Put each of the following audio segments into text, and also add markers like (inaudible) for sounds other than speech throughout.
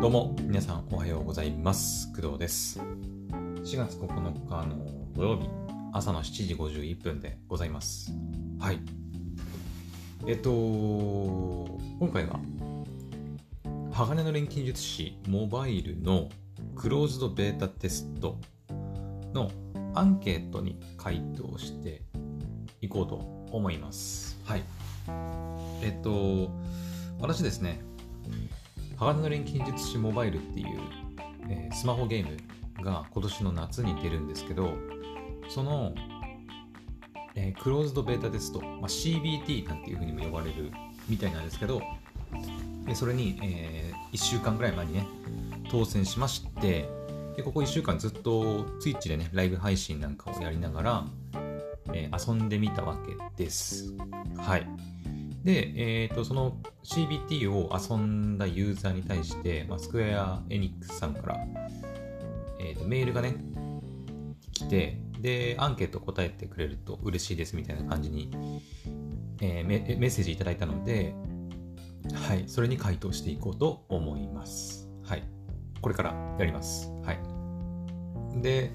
どうも皆さんおはようございます。工藤です。4月9日の土曜日朝の7時51分でございます。はい。えっと今回は鋼の錬金術師モバイルのクローズドベータテストのアンケートに回答していこうと思います。はい。えっと私ですね鋼の錬金術師モバイルっていう、えー、スマホゲームが今年の夏に出るんですけど、その、えー、クローズドベータテスト、まあ、CBT なんていうふうにも呼ばれるみたいなんですけど、それに、えー、1週間ぐらい前にね、当選しまして、でここ1週間ずっと Twitch でね、ライブ配信なんかをやりながら、えー、遊んでみたわけです。はい。で、えーと、その CBT を遊んだユーザーに対して、まあ、スクエア・エニックスさんから、えーと、メールがね、来て、で、アンケート答えてくれると嬉しいですみたいな感じに、えー、メメッセージいただいたので、はい、それに回答していこうと思います。はい。これからやります。はい。で、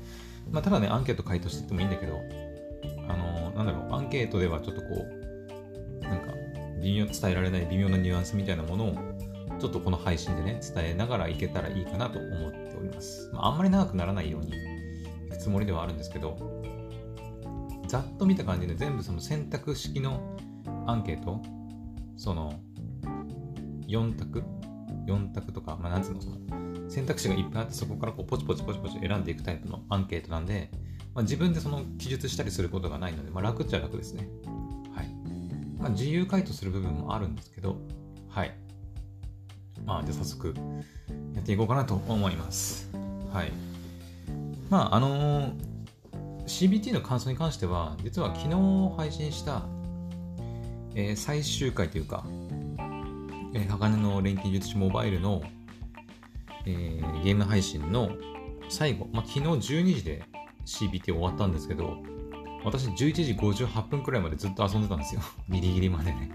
まあ、ただね、アンケート回答してってもいいんだけど、あのー、なんだろう、アンケートではちょっとこう、なんか、微妙伝えられない微妙なニュアンスみたいなものをちょっとこの配信でね伝えながらいけたらいいかなと思っております、まあ、あんまり長くならないようにいくつもりではあるんですけどざっと見た感じで全部その選択式のアンケートその4択4択とか、まあ、なんつうのその選択肢がいっぱいあってそこからこうポチポチポチポチ選んでいくタイプのアンケートなんで、まあ、自分でその記述したりすることがないので、まあ、楽っちゃ楽ですね。まあ、自由回答する部分もあるんですけど、はい。まあ、じゃあ早速やっていこうかなと思います。はい。まあ、あのー、CBT の感想に関しては、実は昨日配信した、えー、最終回というか、えー、鋼の錬金術師モバイルの、えー、ゲーム配信の最後、まあ、昨日12時で CBT 終わったんですけど、私11時58分くらいまでずっと遊んでたんですよ。(laughs) ギリギリまでね。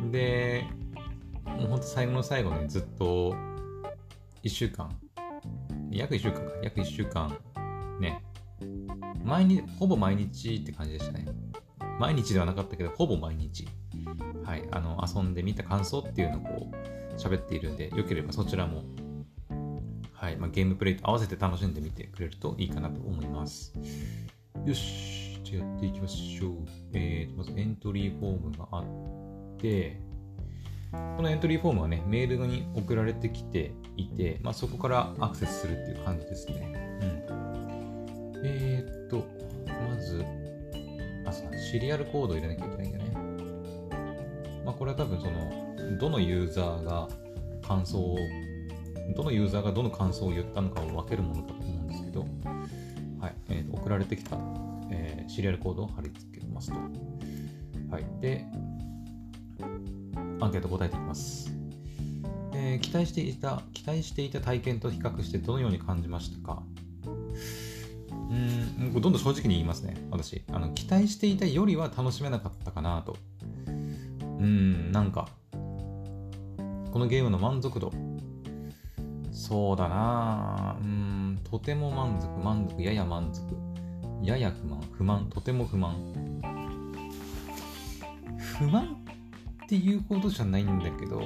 うん。で、もうほんと最後の最後ね、ずっと1週間、約1週間か、約1週間、ね、毎日、ほぼ毎日って感じでしたね。毎日ではなかったけど、ほぼ毎日、はい、あの、遊んでみた感想っていうのをこう、喋っているんで、よければそちらも、はいまあ、ゲームプレイと合わせて楽しんでみてくれるといいかなと思います。よし、じゃあやっていきましょう。えーと、まずエントリーフォームがあって、このエントリーフォームはね、メールに送られてきていて、まあ、そこからアクセスするっていう感じですね。うん。えーと、まず、あ、そうシリアルコードを入れなきゃいけないんだね。まあ、これは多分その、どのユーザーが感想を、どのユーザーがどの感想を言ったのかを分けるものだと思うんですけど、はいえー、送られてきた、えー、シリアルコードを貼り付けますと。はい、で、アンケート答えていきます。えー、期待していた、期待していた体験と比較してどのように感じましたか？うん、どんどん正直に言いますね、私。あの期待していたよりは楽しめなかったかなと。うん、なんか、このゲームの満足度。そうだなうん、とても満足、満足、やや満足。やや不満、不満、とても不満。不満っていうほどじゃないんだけど、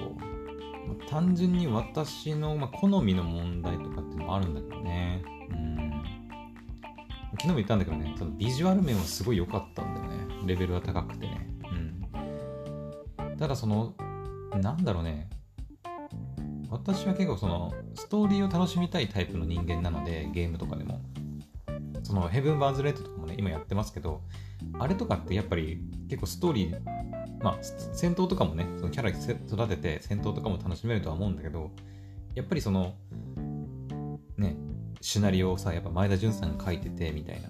単純に私の、まあ、好みの問題とかっていうのもあるんだけどね。うん。昨日も言ったんだけどね、そのビジュアル面はすごい良かったんだよね。レベルが高くてね。うん。ただその、なんだろうね。私は結構その、ストーリーを楽しみたいタイプの人間なので、ゲームとかでも。そのヘブン・バーズ・レッドとかもね、今やってますけど、あれとかってやっぱり結構ストーリー、まあ、戦闘とかもね、そのキャラ育てて戦闘とかも楽しめるとは思うんだけど、やっぱりその、ね、シナリオをさ、やっぱ前田純さんが書いてて、みたいな。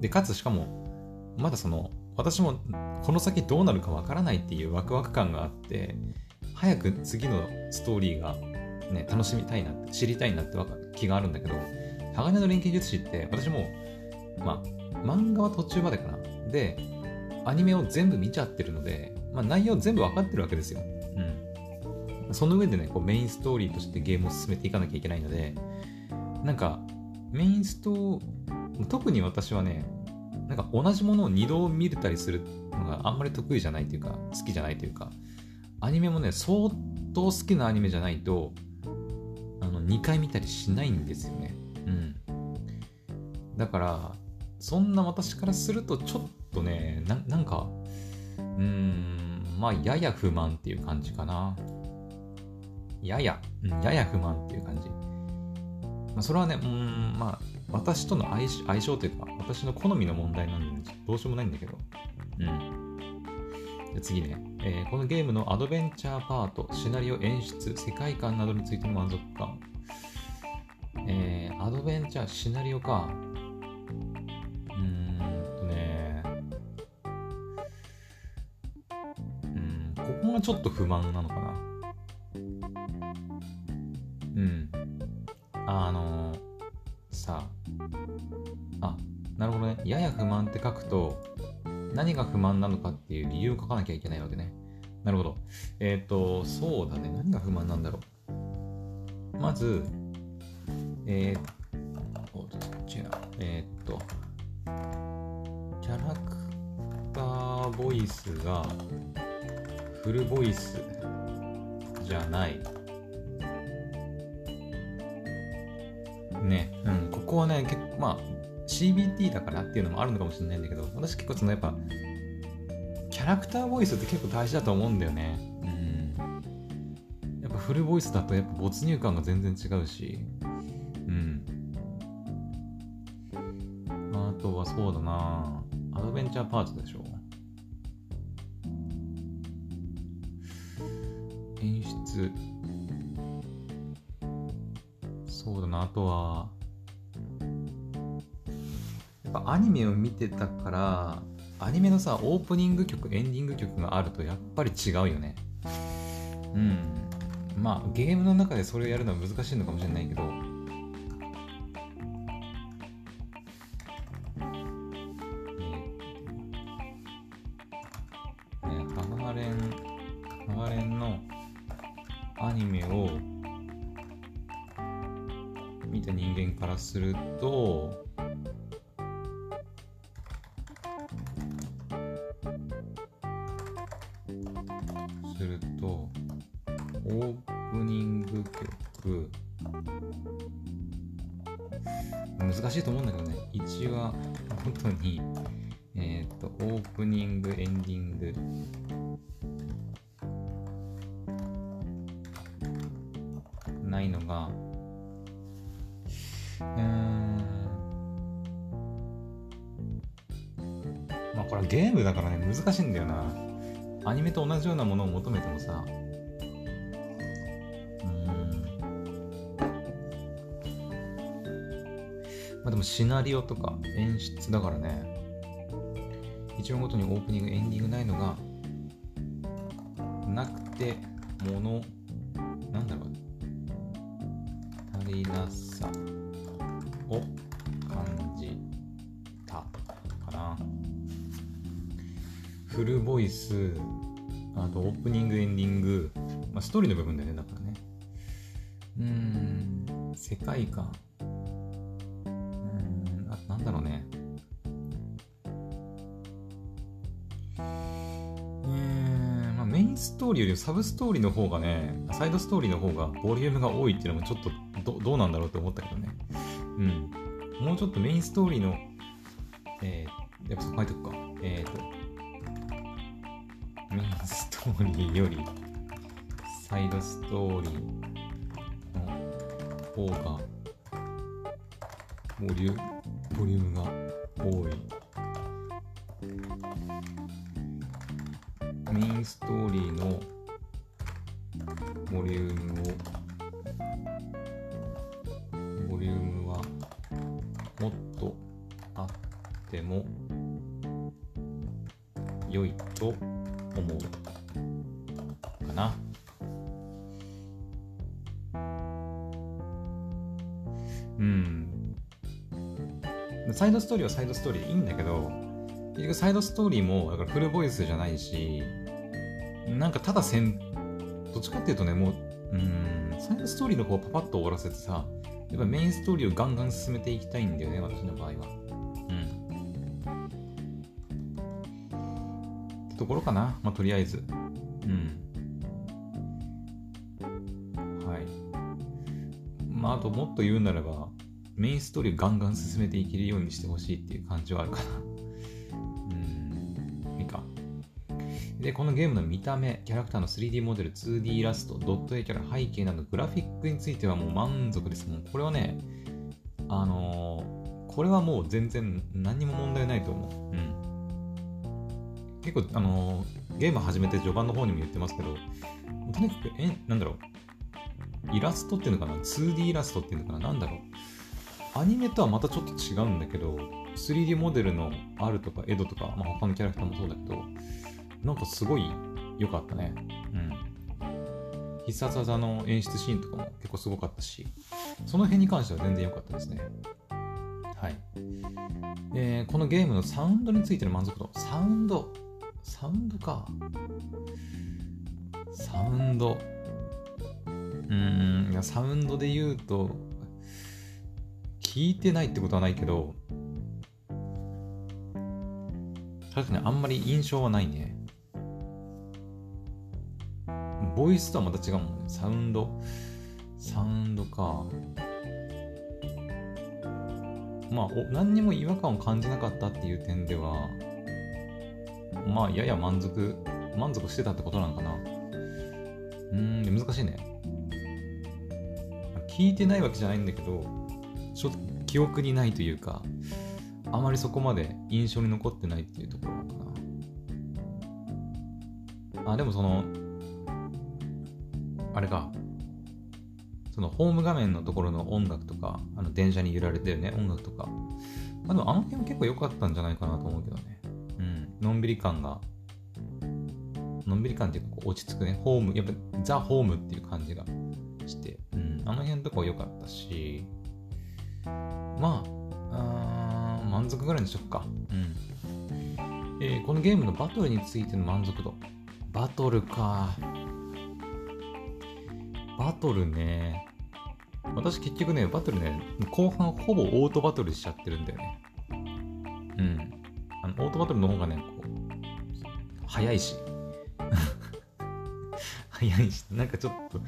で、かつしかも、まだその、私もこの先どうなるかわからないっていうワクワク感があって、早く次のストーリーがね、楽しみたいな、知りたいなって気があるんだけど、鋼の錬金術師って私も、まあ、漫画は途中までかな。で、アニメを全部見ちゃってるので、まあ、内容全部わかってるわけですよ。うん。その上でね、こうメインストーリーとしてゲームを進めていかなきゃいけないので、なんか、メインスト特に私はね、なんか同じものを2度見れたりするのがあんまり得意じゃないというか、好きじゃないというか、アニメもね、相当好きなアニメじゃないと、あの、2回見たりしないんですよね。うん。だから、そんな私からするとちょっとね、なんか、うーん、まあ、やや不満っていう感じかな。やや、うん、やや不満っていう感じ。まあ、それはね、うん、まあ、私との相相性というか、私の好みの問題なんで、どうしようもないんだけど。うん。次ね、えー、このゲームのアドベンチャーパート、シナリオ演出、世界観などについての満足感。えー、アドベンチャー、シナリオか。うーんとね、うん、ここがちょっと不満なのかな。うん。あのー、さあ、なるほどね。やや不満って書くと、何が不満なのかっていう理由を書かなきゃいけないわけね。なるほど。えっ、ー、と、そうだね。何が不満なんだろう。まず、えー、お違う。えっ、ー、と、キャラクターボイスがフルボイスじゃない。ね、うん、ここはね、結構、まあ、CBT だからっていうのもあるのかもしれないんだけど、私結構そのやっぱ、キャラクターボイスって結構大事だと思うんだよね。うん。やっぱフルボイスだとやっぱ没入感が全然違うし、うん。あとはそうだなアドベンチャーパートでしょ。演出。そうだなあとは、ぱアニメを見てたからアニメのさオープニング曲エンディング曲があるとやっぱり違うよね。うん。まあゲームの中でそれをやるのは難しいのかもしれないけどと同じようなものを求めてもさ、まあでもシナリオとか演出だからね、一話ごとにオープニング、エンディングないのが、なくて、もの、なんだろう、足りなさを感じたかな。フルボイス、あとオープニング、エンディング、まあ、ストーリーの部分だよね、だからね。うーん、世界観。なんだろうね。えー、まあ、メインストーリーよりサブストーリーの方がね、サイドストーリーの方がボリュームが多いっていうのもちょっとどどうなんだろうって思ったけどね。うん。もうちょっとメインストーリーの、えー、やっぱそこ書いておくか。えっ、ー、と、メインストーリーよりサイドストーリーの方がボリュボリュームが多い。メインストーリーのボリュームをボリュームはもっとあってもうん。サイドストーリーはサイドストーリーでいいんだけど、結局サイドストーリーもだからフルボイスじゃないし、なんかただ戦どっちかっていうとね、もう、うん、サイドストーリーの方をパパッと終わらせてさ、やっぱメインストーリーをガンガン進めていきたいんだよね、私の場合は。うん。ってところかな、まあ、とりあえず。うん。はい。まあ、あともっと言うならば、メインストーリーをガンガン進めていけるようにしてほしいっていう感じはあるかな。うん。いいか。で、このゲームの見た目、キャラクターの 3D モデル、2D イラスト、ドット絵キャラ、背景などグラフィックについてはもう満足です。もうこれはね、あのー、これはもう全然何にも問題ないと思う。うん。結構、あのー、ゲーム始めて序盤の方にも言ってますけど、とにかく、え、なんだろう。イラストっていうのかな ?2D イラストっていうのかな？なんだろう。アニメとはまたちょっと違うんだけど、3D モデルの R とかエドとか、まあ、他のキャラクターもそうだけど、なんかすごい良かったね。うん。必殺技の演出シーンとかも結構すごかったし、その辺に関しては全然良かったですね。はい。えー、このゲームのサウンドについての満足度。サウンド。サウンドか。サウンド。うーん、サウンドで言うと、聞いてないってことはないけど、確かにあんまり印象はないね。ボイスとはまた違うもんね。サウンド。サウンドか。まあ、お何にも違和感を感じなかったっていう点では、まあ、やや満足、満足してたってことなのかな。うん、難しいね。聞いてないわけじゃないんだけど、ちょっと記憶にないというか、あまりそこまで印象に残ってないっていうところかな。あ、でもその、あれか、そのホーム画面のところの音楽とか、あの電車に揺られてるね、音楽とか、あのあの辺結構良かったんじゃないかなと思うけどね。うん、のんびり感が、のんびり感っていうか落ち着くね、ホーム、やっぱザ・ホームっていう感じがして、うん、あの辺とか良かったし、まあ、あ満足ぐらいにしとくか。うん。えー、このゲームのバトルについての満足度。バトルか。バトルね。私結局ね、バトルね、後半ほぼオートバトルしちゃってるんだよね。うん。あのオートバトルの方がね、こう、早いし。(laughs) 早いし、なんかちょっと、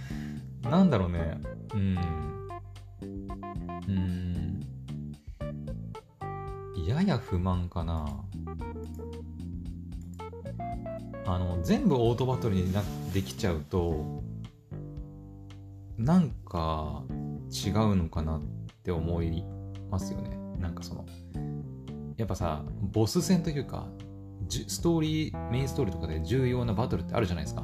なんだろうね。うん。うん。やや不満かな。あの、全部オートバトルになできちゃうと、なんか違うのかなって思いますよね。なんかその、やっぱさ、ボス戦というか、ストーリー、メインストーリーとかで重要なバトルってあるじゃないですか。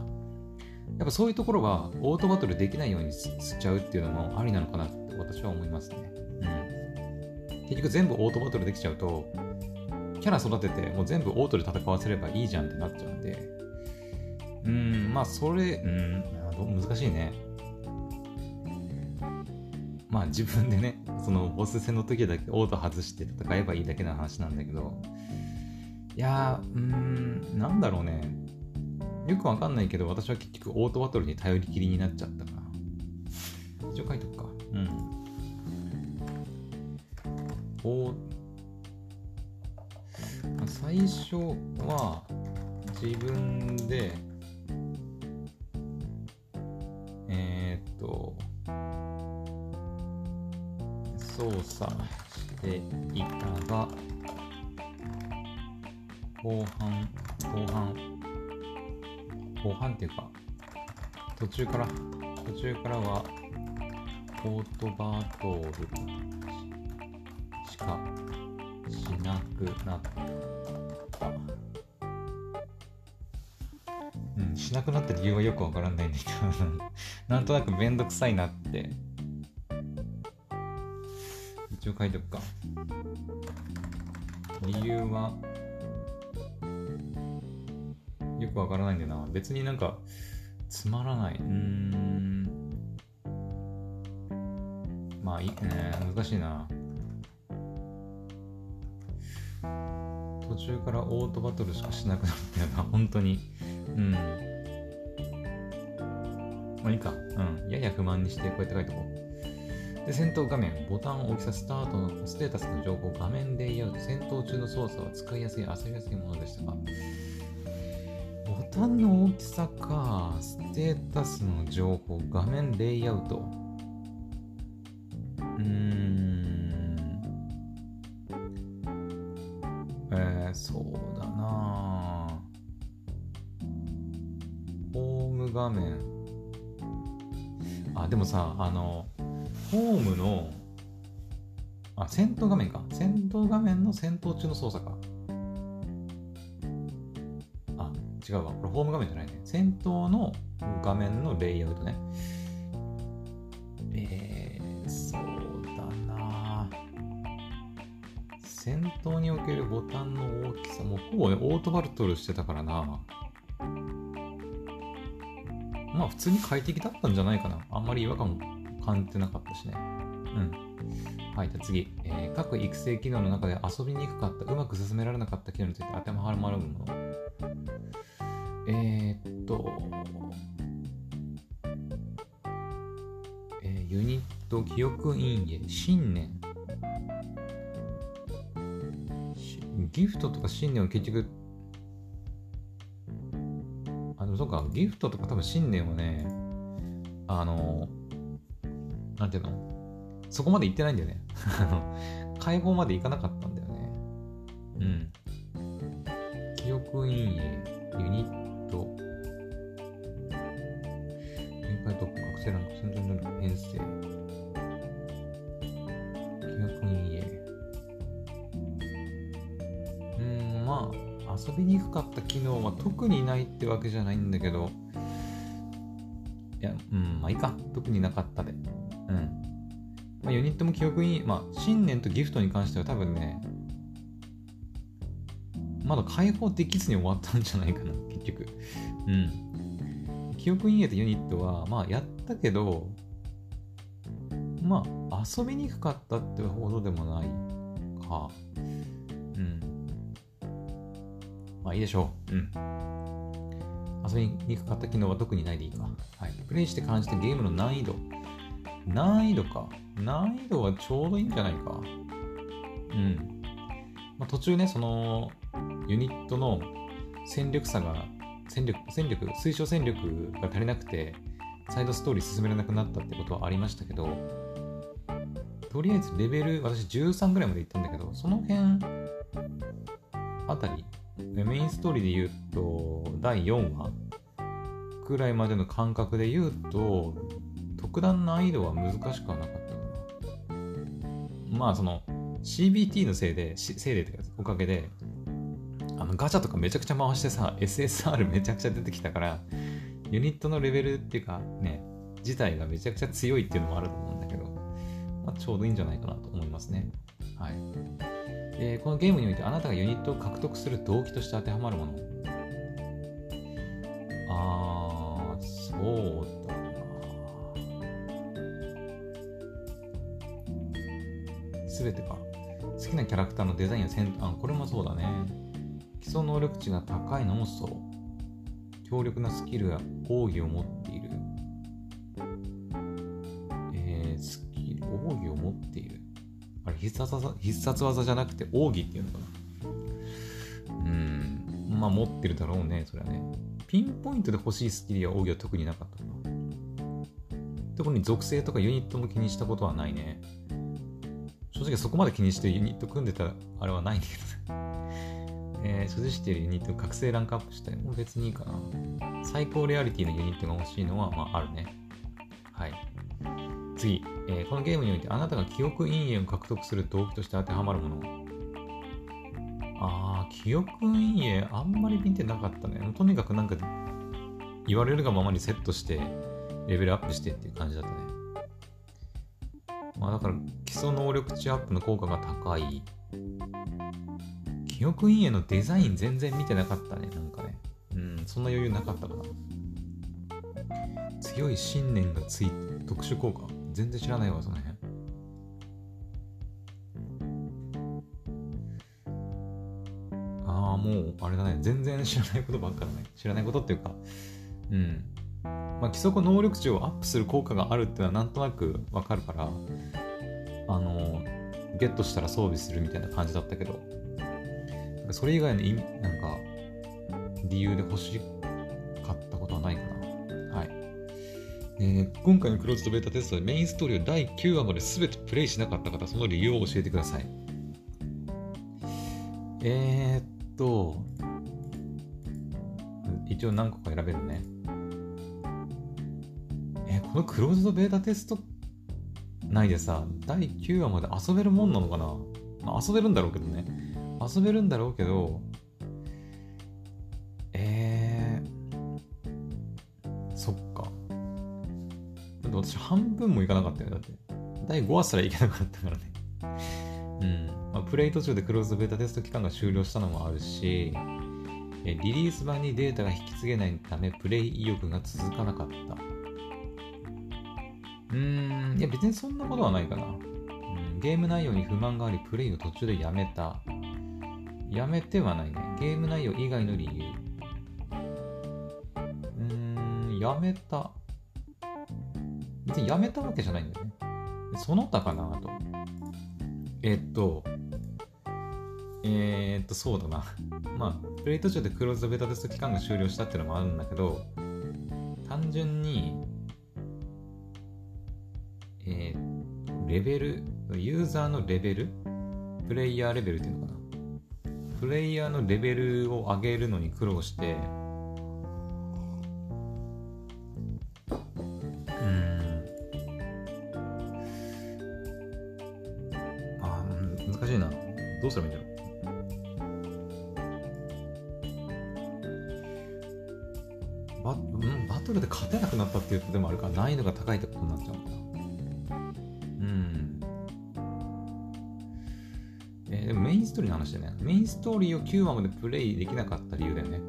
やっぱそういうところはオートバトルできないようにしちゃうっていうのもありなのかなっ私は思いますね。うん。結局全部オートバトルできちゃうと、キャラ育ててもう全部オートで戦わせればいいじゃんってなっちゃうんで、うん、まあそれ、うん、難しいね。まあ自分でね、そのボス戦の時だけオート外して戦えばいいだけの話なんだけど、いやー、うーん、なんだろうね。よくわかんないけど、私は結局オートバトルに頼りきりになっちゃったから。一応書いとくお最初は自分で、えー、っと、操作していたが、後半、後半、後半っていうか、途中から、途中からは、オートバートール。しかしなくなった。うん、しなくなった理由はよくわからないんだけど、(laughs) なんとなくめんどくさいなって一応書いておくか。理由は、よくわからないんだよな。別になんか、つまらない。うん。まあいいね。難しいな。中からオートバトルしかしなくなったよな。本当に。うん。まあいいか。うん。やや不満にして、こうやって書いておこう。で、戦闘画面、ボタン大きさ、スタートのステータスの情報、画面レイアウト、戦闘中の操作は使いやすい、遊びやすいものでしたが、ボタンの大きさか、ステータスの情報、画面レイアウト。うーん。さ、あの、ホームの、あ、戦闘画面か。戦闘画面の戦闘中の操作か。あ、違うわ。これホーム画面じゃないね。戦闘の画面のレイアウトね。えー、そうだな戦闘におけるボタンの大きさもほぼね、オートバルトルしてたからなまあ普通に快適だったんじゃないかな。あんまり違和感も感じてなかったしね。うん。はい、じゃあ次、えー、各育成機能の中で遊びにくかった、うまく進められなかった機能について当てはまるもの。えー、っと、えー、ユニット、記憶陰影、信念。ギフトとか信念は結局か、ギフトとか多分新年はね、あの、なんていうの？そこまで行ってないんだよね。(laughs) 解放まで行かなかったんだよね。うん。記憶陰影、ユニット、展開突破、覚醒ランク、戦闘能力、編成、遊びにくかった機能は特にないってわけじゃないんだけど、いや、うん、まあいいか。特になかったで。うん。まあ、ユニットも記憶に、まあ、新年とギフトに関しては多分ね、まだ解放できずに終わったんじゃないかな、結局。うん。記憶陰影とユニットは、まあ、やったけど、まあ、遊びにくかったってほどでもないか。うん。まあいいでしょう。うん。遊びにくかった機能は特にないでいいか。はい。プレイして感じたゲームの難易度。難易度か。難易度はちょうどいいんじゃないか。うん。まあ、途中ね、その、ユニットの戦力差が、戦力、戦力、推奨戦力が足りなくて、サイドストーリー進められなくなったってことはありましたけど、とりあえずレベル、私13ぐらいまで行ったんだけど、その辺あたりメインストーリーで言うと、第4話くらいまでの感覚で言うと、特段難易度は難しくはなかったな。まあ、その、CBT のせいで、せいでというか、おかげで、あのガチャとかめちゃくちゃ回してさ、(laughs) SSR めちゃくちゃ出てきたから、ユニットのレベルっていうか、ね、自体がめちゃくちゃ強いっていうのもあると思うんだけど、まあ、ちょうどいいんじゃないかなと思いますね。はい。えー、このゲームにおいてあなたがユニットを獲得する動機として当てはまるもの。あー、そうだな。すべてか。好きなキャラクターのデザインや戦あ、これもそうだね。基礎能力値が高いのもそう。強力なスキルや奥義を持って必殺技、必殺技じゃなくて奥義っていうのかな。うん。まあ持ってるだろうね、それはね。ピンポイントで欲しいスキルや奥義は特になかったな。特に属性とかユニットも気にしたことはないね。正直そこまで気にしてユニット組んでたらあれはないんだけど (laughs) えー、所持しているユニット覚醒ランクアップしてもう別にいいかな。最高レアリティのユニットが欲しいのは、まああるね。はい。次、えー、このゲームにおいてあなたが記憶陰影を獲得する動機として当てはまるもの。あー、記憶陰影あんまり見てなかったね。とにかくなんか言われるがままにセットしてレベルアップしてっていう感じだったね。まあだから基礎能力値アップの効果が高い。記憶陰影のデザイン全然見てなかったね。なんかね。うん、そんな余裕なかったかな。強い信念がついて特殊効果全然知らないわ、その辺。ああ、もう、あれだね。全然知らないことばっかだね。知らないことっていうか、うん。まあ、基礎能力値をアップする効果があるっていうのはなんとなくわかるから、あの、ゲットしたら装備するみたいな感じだったけど、それ以外の意味、なんか、理由で欲しかえー、今回のクローズドベータテストでメインストーリーを第9話まで全てプレイしなかった方、その理由を教えてください。えー、っと、一応何個か選べるね。え、このクローズドベータテスト内でさ、第9話まで遊べるもんなのかな、まあ、遊べるんだろうけどね。遊べるんだろうけど、半分もいかなかったよ。だって。第5話すらいけなかったからね。うん。まあ、プレイ途中でクローズベータテスト期間が終了したのもあるし、リリース版にデータが引き継げないため、プレイ意欲が続かなかった。うん、いや別にそんなことはないかな。うん、ゲーム内容に不満があり、プレイを途中でやめた。やめてはないね。ゲーム内容以外の理由。うん、やめた。別にやめたわけじゃないんだよね。その他かなと。えっと、えー、っと、そうだな。まあ、プレイ途中でクローズドベタテスト期間が終了したっていうのもあるんだけど、単純に、えー、レベル、ユーザーのレベルプレイヤーレベルっていうのかなプレイヤーのレベルを上げるのに苦労して、うことでもあるから難易度が高いってことになっちゃうんだ。うん。えー、でもメインストーリーの話でね、メインストーリーを9話までプレイできなかった理由だよね。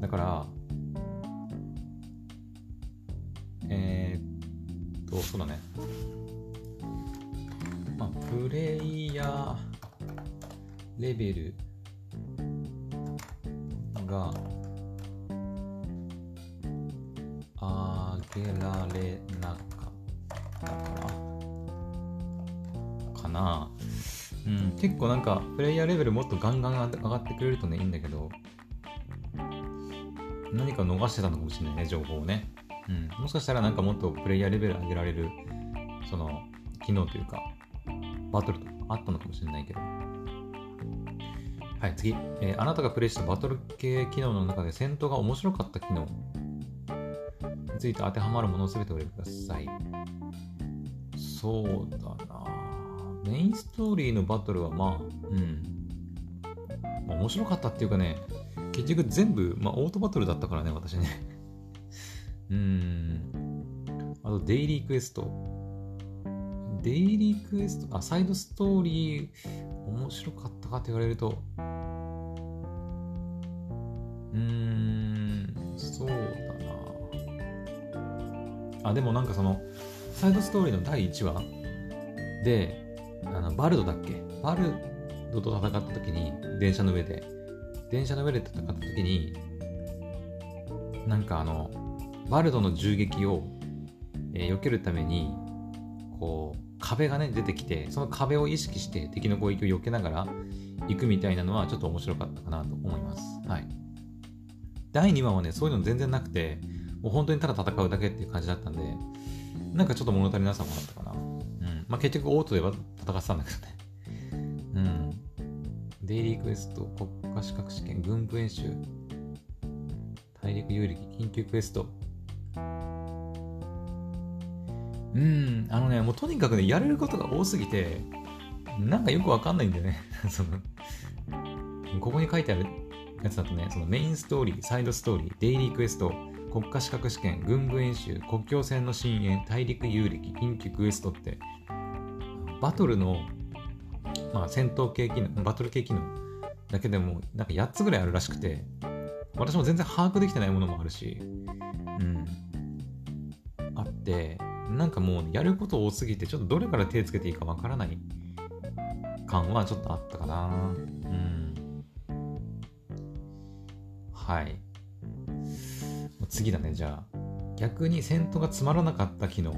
だから、えー、っと、そうだね。まあ、プレイヤーレベルがあ、けられなかったからかな。うん、結構なんか、プレイヤーレベルもっとガンガン上がってくれるとね、いいんだけど、何か逃してたのかもしれないね、情報をね。うん、もしかしたらなんかもっとプレイヤーレベル上げられる、その、機能というか、バトルとかあったのかもしれないけど。はい、次。えー、あなたがプレイしたバトル系機能の中で戦闘が面白かった機能について当てはまるものを全てお選びください。そうだなメインストーリーのバトルはまあ、うん。まあ、面白かったっていうかね、結局全部、まあ、オートバトルだったからね、私ね。(laughs) うん。あと、デイリークエスト。デイリークエスト、あ、サイドストーリー、面白かったかって言われると、あ、でもなんかその、サイドストーリーの第1話で、あのバルドだっけ？バルドと戦った時に、電車の上で、電車の上で戦った時に、なんかあの、バルドの銃撃を、えー、避けるために、こう、壁がね、出てきて、その壁を意識して敵の攻撃を避けながら行くみたいなのはちょっと面白かったかなと思います。はい。第2話はね、そういうの全然なくて、もう本当にただ戦うだけっていう感じだったんで、なんかちょっと物足りなさもあったかな。うん。まあ結局オートでは戦ってたんだけどね。うん。デイリークエスト、国家資格試験、軍部演習、大陸有力、緊急クエスト。うん、あのね、もうとにかくね、やれることが多すぎて、なんかよくわかんないんだよね。(laughs) その、ここに書いてあるやつだとね、そのメインストーリー、サイドストーリー、デイリークエスト、国家資格試験、軍部演習、国境線の深淵、大陸遊歴、緊急クエストって、バトルの、まあ、戦闘系機能、バトル系機能だけでも、なんか8つぐらいあるらしくて、私も全然把握できてないものもあるし、うん、あって、なんかもうやること多すぎて、ちょっとどれから手をつけていいかわからない感はちょっとあったかな。うん。はい。次だね、じゃあ。逆に戦闘がつまらなかった機能。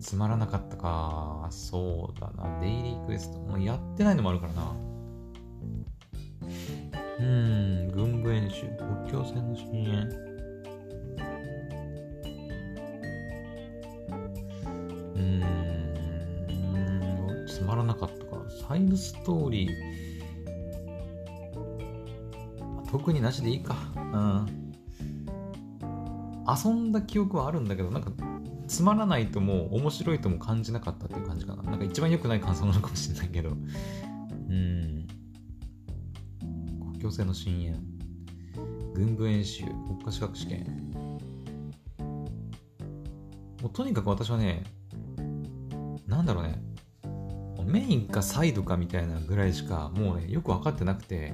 つまらなかったか。そうだな。デイリークエスト。もうやってないのもあるからな。うん、軍部演習、国境線の深淵。うん、つまらなかったか。サイドストーリー、特になしでいいか。うん。遊んだ記憶はあるんだけど、なんか、つまらないとも面白いとも感じなかったっていう感じかな。なんか一番良くない感想なのかもしれないけど。(laughs) うん。国境線の深淵。軍部演習、国家資格試験。もうとにかく私はね、なんだろうね、メインかサイドかみたいなぐらいしかもうね、よく分かってなくて、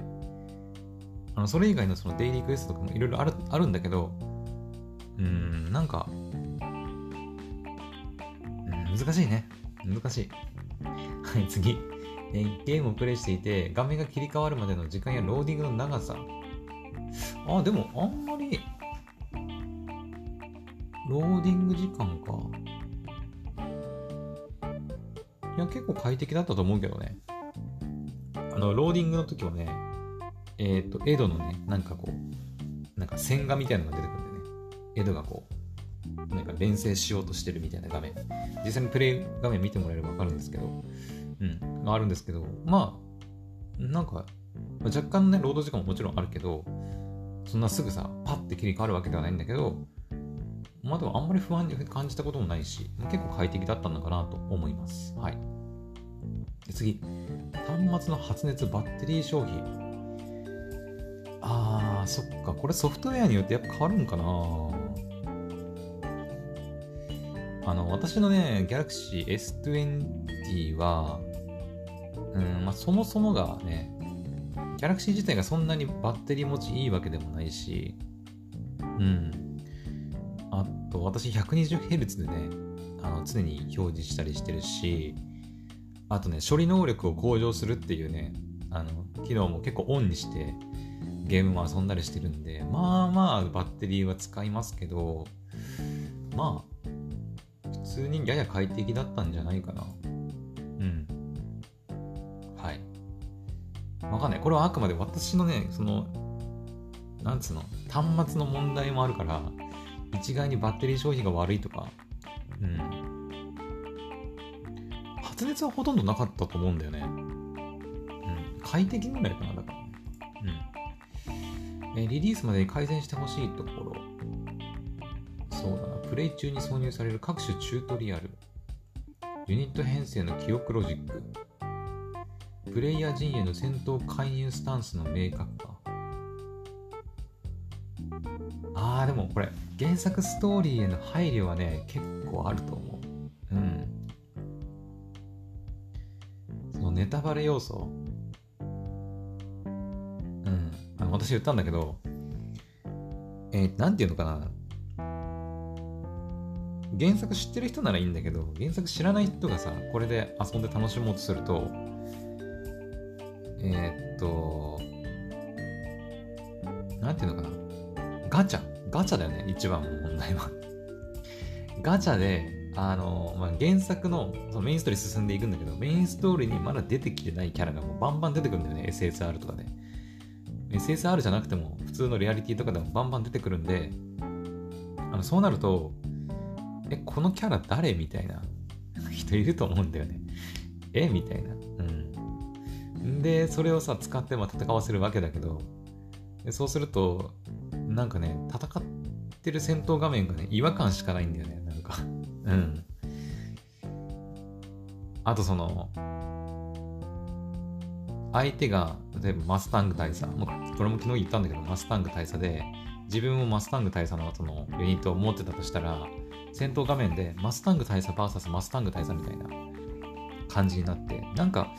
あのそれ以外のそのデイリークエストとかもいろいろあるあるんだけど、うん、なんか、うん、難しいね。難しい。はい、次。えゲームをプレイしていて、画面が切り替わるまでの時間やローディングの長さ。あ、でも、あんまり、ローディング時間か。いや、結構快適だったと思うけどね。あの、ローディングの時はね、えっ、ー、と、エドのね、なんかこう、なんか線画みたいなのが出てくる、エドがこう、なんか錬成しようとしてるみたいな画面。実際にプレイ画面見てもらえればわかるんですけど、うん、あるんですけど、まあ、なんか、若干ね、労働時間ももちろんあるけど、そんなすぐさ、パッて切り替わるわけではないんだけど、まあでもあんまり不安に感じたこともないし、結構快適だったのかなと思います。はい。次、端末の発熱バッテリー消費。あー、そっか。これソフトウェアによってやっぱ変わるんかなあの、私のね、Galaxy S20 は、うん、まあそもそもがね、Galaxy 自体がそんなにバッテリー持ちいいわけでもないし、うん。あと、私 120Hz でね、あの常に表示したりしてるし、あとね、処理能力を向上するっていうね、あの、機能も結構オンにして、ゲームも遊んだりしてるんで、まあまあバッテリーは使いますけど、まあ、通にやや快適だったんじゃないかな。うん。はい。わかんない。これはあくまで私のね、その、なんつうの、端末の問題もあるから、一概にバッテリー消費が悪いとか、うん。発熱はほとんどなかったと思うんだよね。うん。快適ぐらいかな、だから。うん。えリリースまでに改善してほしいところ。プレイ中に挿入される各種チュートリアル。ユニット編成の記憶ロジック。プレイヤー陣営の戦闘介入スタンスの明確化。あー、でもこれ、原作ストーリーへの配慮はね、結構あると思う。うんその。ネタバレ要素うん。あの、私言ったんだけど、えー、なんていうのかな。原作知ってる人ならいいんだけど、原作知らない人がさ、これで遊んで楽しもうとすると、えー、っと、なんていうのかな。ガチャ。ガチャだよね、一番問題は。(laughs) ガチャであの、まあ、原作のそのメインストーリー進んでいくんだけど、メインストーリーにまだ出てきてないキャラがもうバンバン出てくるんだよね、SSR とかで。SSR じゃなくても、普通のリアリティとかでもバンバン出てくるんで、あのそうなると、え、このキャラ誰？みたいな人いると思うんだよね。え？みたいな。うん。で、それをさ、使ってま戦わせるわけだけど、そうすると、なんかね、戦ってる戦闘画面がね、違和感しかないんだよね、なんか (laughs) うん。あとその、相手が、例えばマスタング大佐、もうこれも昨日言ったんだけど、マスタング大佐で、自分もマスタング大佐のそのユニットを持ってたとしたら、戦闘画面でマスタング大佐 VS マスタング大佐みたいな感じになって、なんか、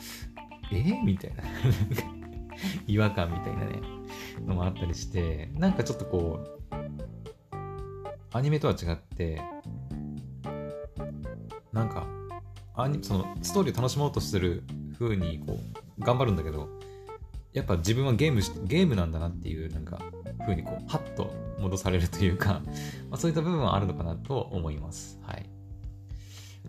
えー、みたいな。(laughs) 違和感みたいなね、のもあったりして、なんかちょっとこう、アニメとは違って、なんかアニそのストーリーを楽しもうとする風にこう頑張るんだけどやっぱ自分はゲームゲームなんだなっていうなんか風にこう、ハッと戻されるというか、(laughs) まあ、そういった部分はあるのかなと思います。はい。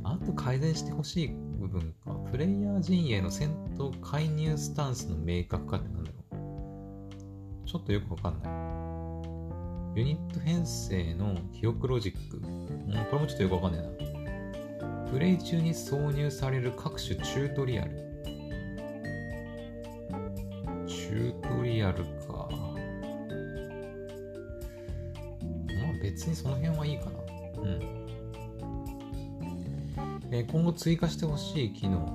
あと改善してほしい部分か。プレイヤー陣営の戦闘介入スタンスの明確化ってなんだろう。ちょっとよくわかんない。ユニット編成の記憶ロジック。うん、これもちょっとよくわかんないな。プレイ中に挿入される各種チュートリアル。チュートリアル別にその辺はいいかな。うん。えー、今後追加してほしい機能、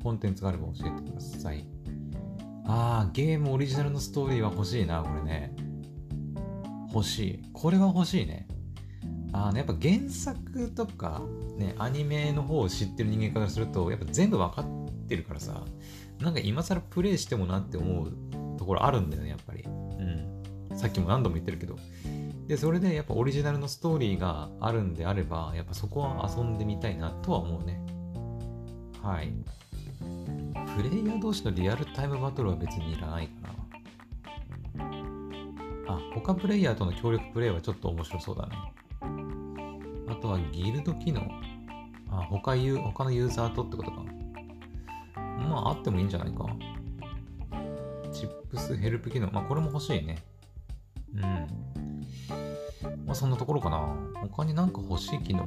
コンテンツがあれば教えてください。ああ、ゲームオリジナルのストーリーは欲しいな、これね。欲しい。これは欲しいね。あの、やっぱ原作とか、ね、アニメの方を知ってる人間からすると、やっぱ全部わかってるからさ、なんか今更プレイしてもなって思うところあるんだよね、やっぱり。うん。さっきも何度も言ってるけど、で、それでやっぱオリジナルのストーリーがあるんであれば、やっぱそこは遊んでみたいなとは思うね。はい。プレイヤー同士のリアルタイムバトルは別にいらないかな。あ、他プレイヤーとの協力プレイはちょっと面白そうだね。あとはギルド機能。あ、他ユ他のユーザーとってことか。まあ、あってもいいんじゃないか。チップスヘルプ機能。まあ、これも欲しいね。うん。まあそんなところかな。他になんか欲しい機能。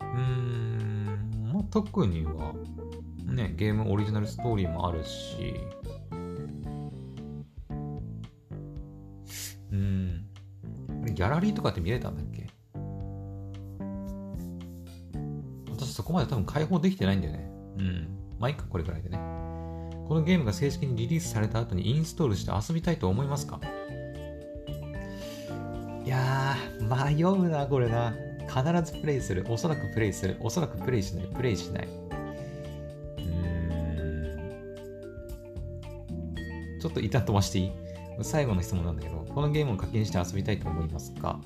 うーん、まあ特には、ね、ゲームオリジナルストーリーもあるし、うん、ギャラリーとかって見れたんだっけ？私そこまで多分開放できてないんだよね。うん。まあいいか、これくらいでね。このゲームが正式にリリースされた後にインストールして遊びたいと思いますか？や、迷うな、これな。必ずプレイする。おそらくプレイする。おそらくプレイしない。プレイしない。うーん。ちょっと一旦飛ばしていい？最後の質問なんだけど、このゲームを課金して遊びたいと思いますか？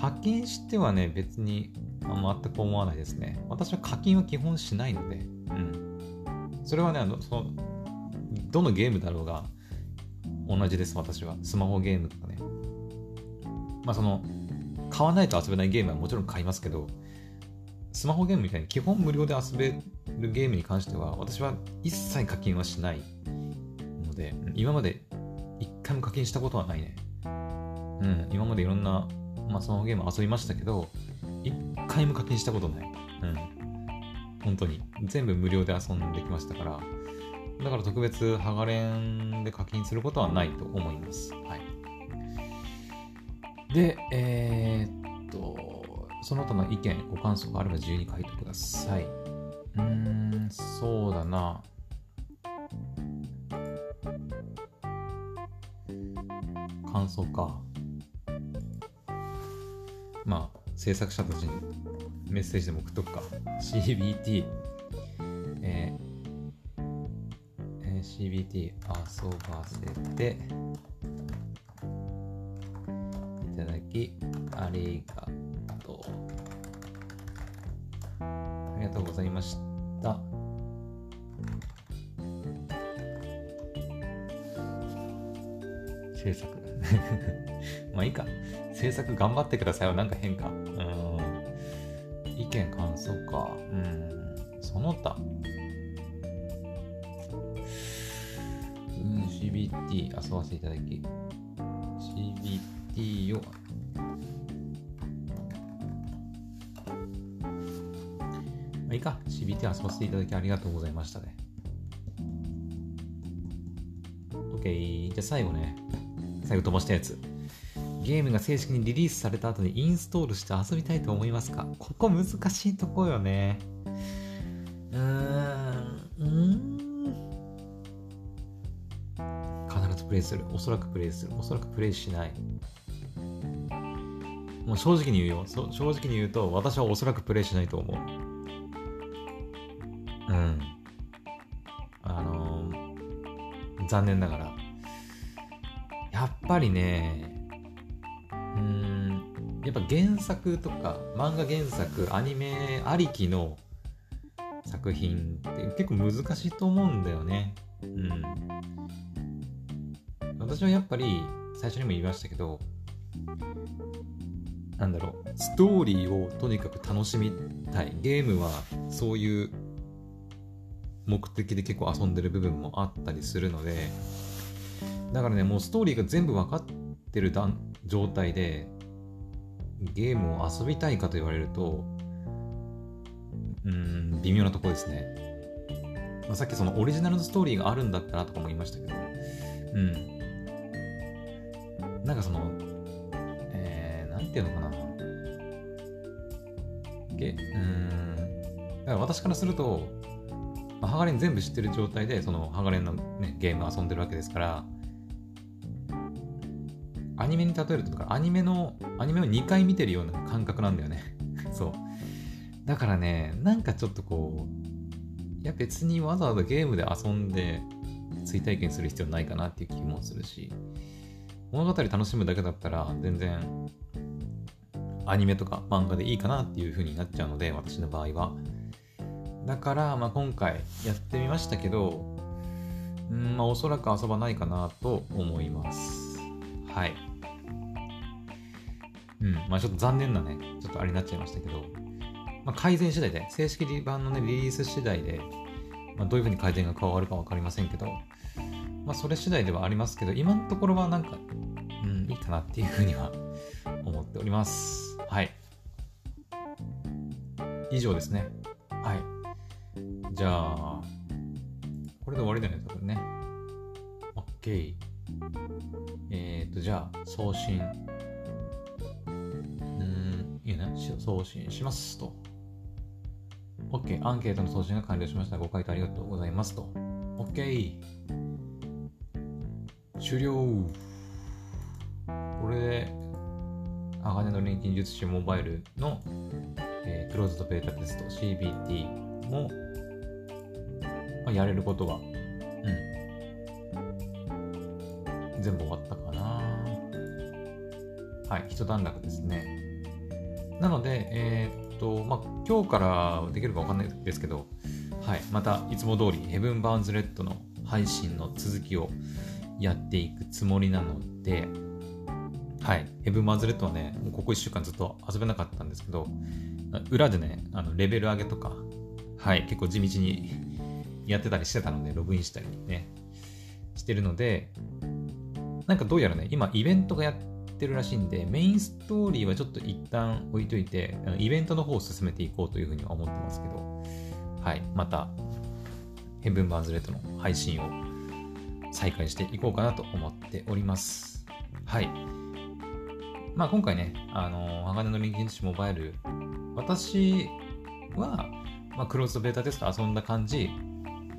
課金してはね、別に全く思わないですね。私は課金は基本しないので、うん。それはね、あの、その、どのゲームだろうが同じです、私は。スマホゲームとかね。まあその、買わないと遊べないゲームはもちろん買いますけど、スマホゲームみたいに基本無料で遊べるゲームに関しては、私は一切課金はしないので、今まで一回も課金したことはないね。うん、今までいろんな、まあ、スマホゲーム遊びましたけど、一回も課金したことない。うん。本当に。全部無料で遊んできましたから、だから特別、ハガレンで課金することはないと思います。はい。で、えー、っと、その他の意見、ご感想があれば自由に書いてください。うーん、そうだな。感想か。まあ、制作者たちにメッセージでも送っとくか。CBT、えーえー、CBT 遊ばせて、ただきありがとう。ありがとうございました。制作。(laughs) まあいいか。制作頑張ってくださいはなんか変か。うん。意見感想か。うん。その他。うん、CBT 遊ばせていただき。CBT いいいか。CBT 遊ばせていただきありがとうございましたね。OK。じゃあ最後ね。最後飛ばしたやつ。ゲームが正式にリリースされた後にインストールして遊びたいと思いますか？ここ難しいとこよね。うーん。うん必ずプレイする。おそらくプレイする。おそらくプレイしない。もう正直に言うよ。正直に言うと、私はおそらくプレイしないと思う。うん。あのー、残念ながら。やっぱりね、うん、やっぱ原作とか、漫画原作、アニメありきの作品って結構難しいと思うんだよね。うん。私はやっぱり最初にも言いましたけどなんだろうストーリーをとにかく楽しみたいゲームはそういう目的で結構遊んでる部分もあったりするのでだからねもうストーリーが全部分かってる状態でゲームを遊びたいかと言われるとうん微妙なとこですね、まあ、さっきそのオリジナルのストーリーがあるんだったらとかも言いましたけどうん。なんかそのえー、なんていうのかな。ゲうん。だから私からすると、まあ、ハガレン全部知ってる状態でそのハガレンの、ね、ゲーム遊んでるわけですからアニメに例えるとかアニメのアニメを2回見てるような感覚なんだよね。(laughs) そう。だからねなんかちょっとこういや別にわざわざゲームで遊んで追体験する必要ないかなっていう気もするし物語楽しむだけだったら全然アニメとか漫画でいいかなっていう風になっちゃうので私の場合は。だから、まあ、今回やってみましたけどうんまあおそらく遊ばないかなと思いますはいうんまあちょっと残念なねちょっとあれになっちゃいましたけど、まあ、改善次第で正式版のねリリース次第で、まあ、どういう風に改善が変わるか分かりませんけどまあそれ次第ではありますけど今のところはなんかうんいいかなっていう風には思っておりますはい。以上ですね。はい。じゃあ、これで終わりだよね、多分ね。OK。えっ、ー、と、じゃあ、送信。うん、いいね。送信しますと。OK。アンケートの送信が完了しました。ご回答ありがとうございますと。OK。終了。これで、鋼の錬金術師モバイルの、えー、クローズドベータテスト CBT も、まあ、やれることは、うん、全部終わったかな。はい、一段落ですね。なので、えー、っと、まあ、今日からできるかわかんないですけど、はい、またいつも通り、ヘブン・バーンズ・レッドの配信の続きをやっていくつもりなので、はい。ヘブン・マズレットはね、もうここ1週間ずっと遊べなかったんですけど、裏でね、あのレベル上げとか、はい、結構地道にやってたりしてたので、ログインしたりね、してるので、なんかどうやらね、今イベントがやってるらしいんで、メインストーリーはちょっと一旦置いといて、イベントの方を進めていこうというふうには思ってますけど、はい、また、ヘブン・バーンズレットの配信を再開していこうかなと思っております。はい。まあ、今回ね、あの、鋼の錬金術師モバイル、私は、まあ、クローズベータテスト遊んだ感じ、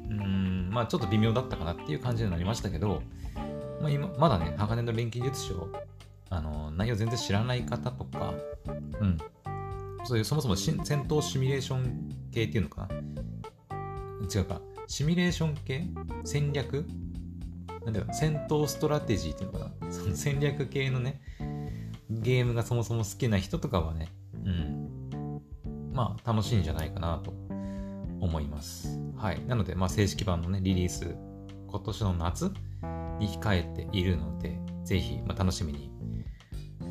うん、まあ、ちょっと微妙だったかなっていう感じになりましたけど、まあ、今、まだね、鋼の錬金術師を、あの、内容全然知らない方とか、うん、そういうそもそも戦闘シミュレーション系っていうのかな。違うか、シミュレーション系？戦略？なんだろう、戦闘ストラテジーっていうのかな。その戦略系のね、ゲームがそもそも好きな人とかはね、うん、まあ楽しいんじゃないかなと思います。はい。なので、まあ正式版のね、リリース、今年の夏に控えているので、ぜひ、まあ、楽しみに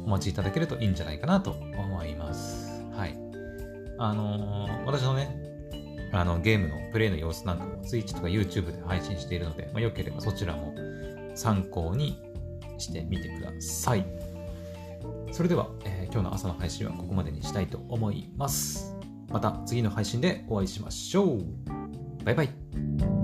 お待ちいただけるといいんじゃないかなと思います。はい。あのー、私のね、あのゲームのプレイの様子なんかも Twitch とか YouTube で配信しているので、まあ、よければそちらも参考にしてみてください。それでは、えー、今日の朝の配信はここまでにしたいと思います。また次の配信でお会いしましょう。バイバイ。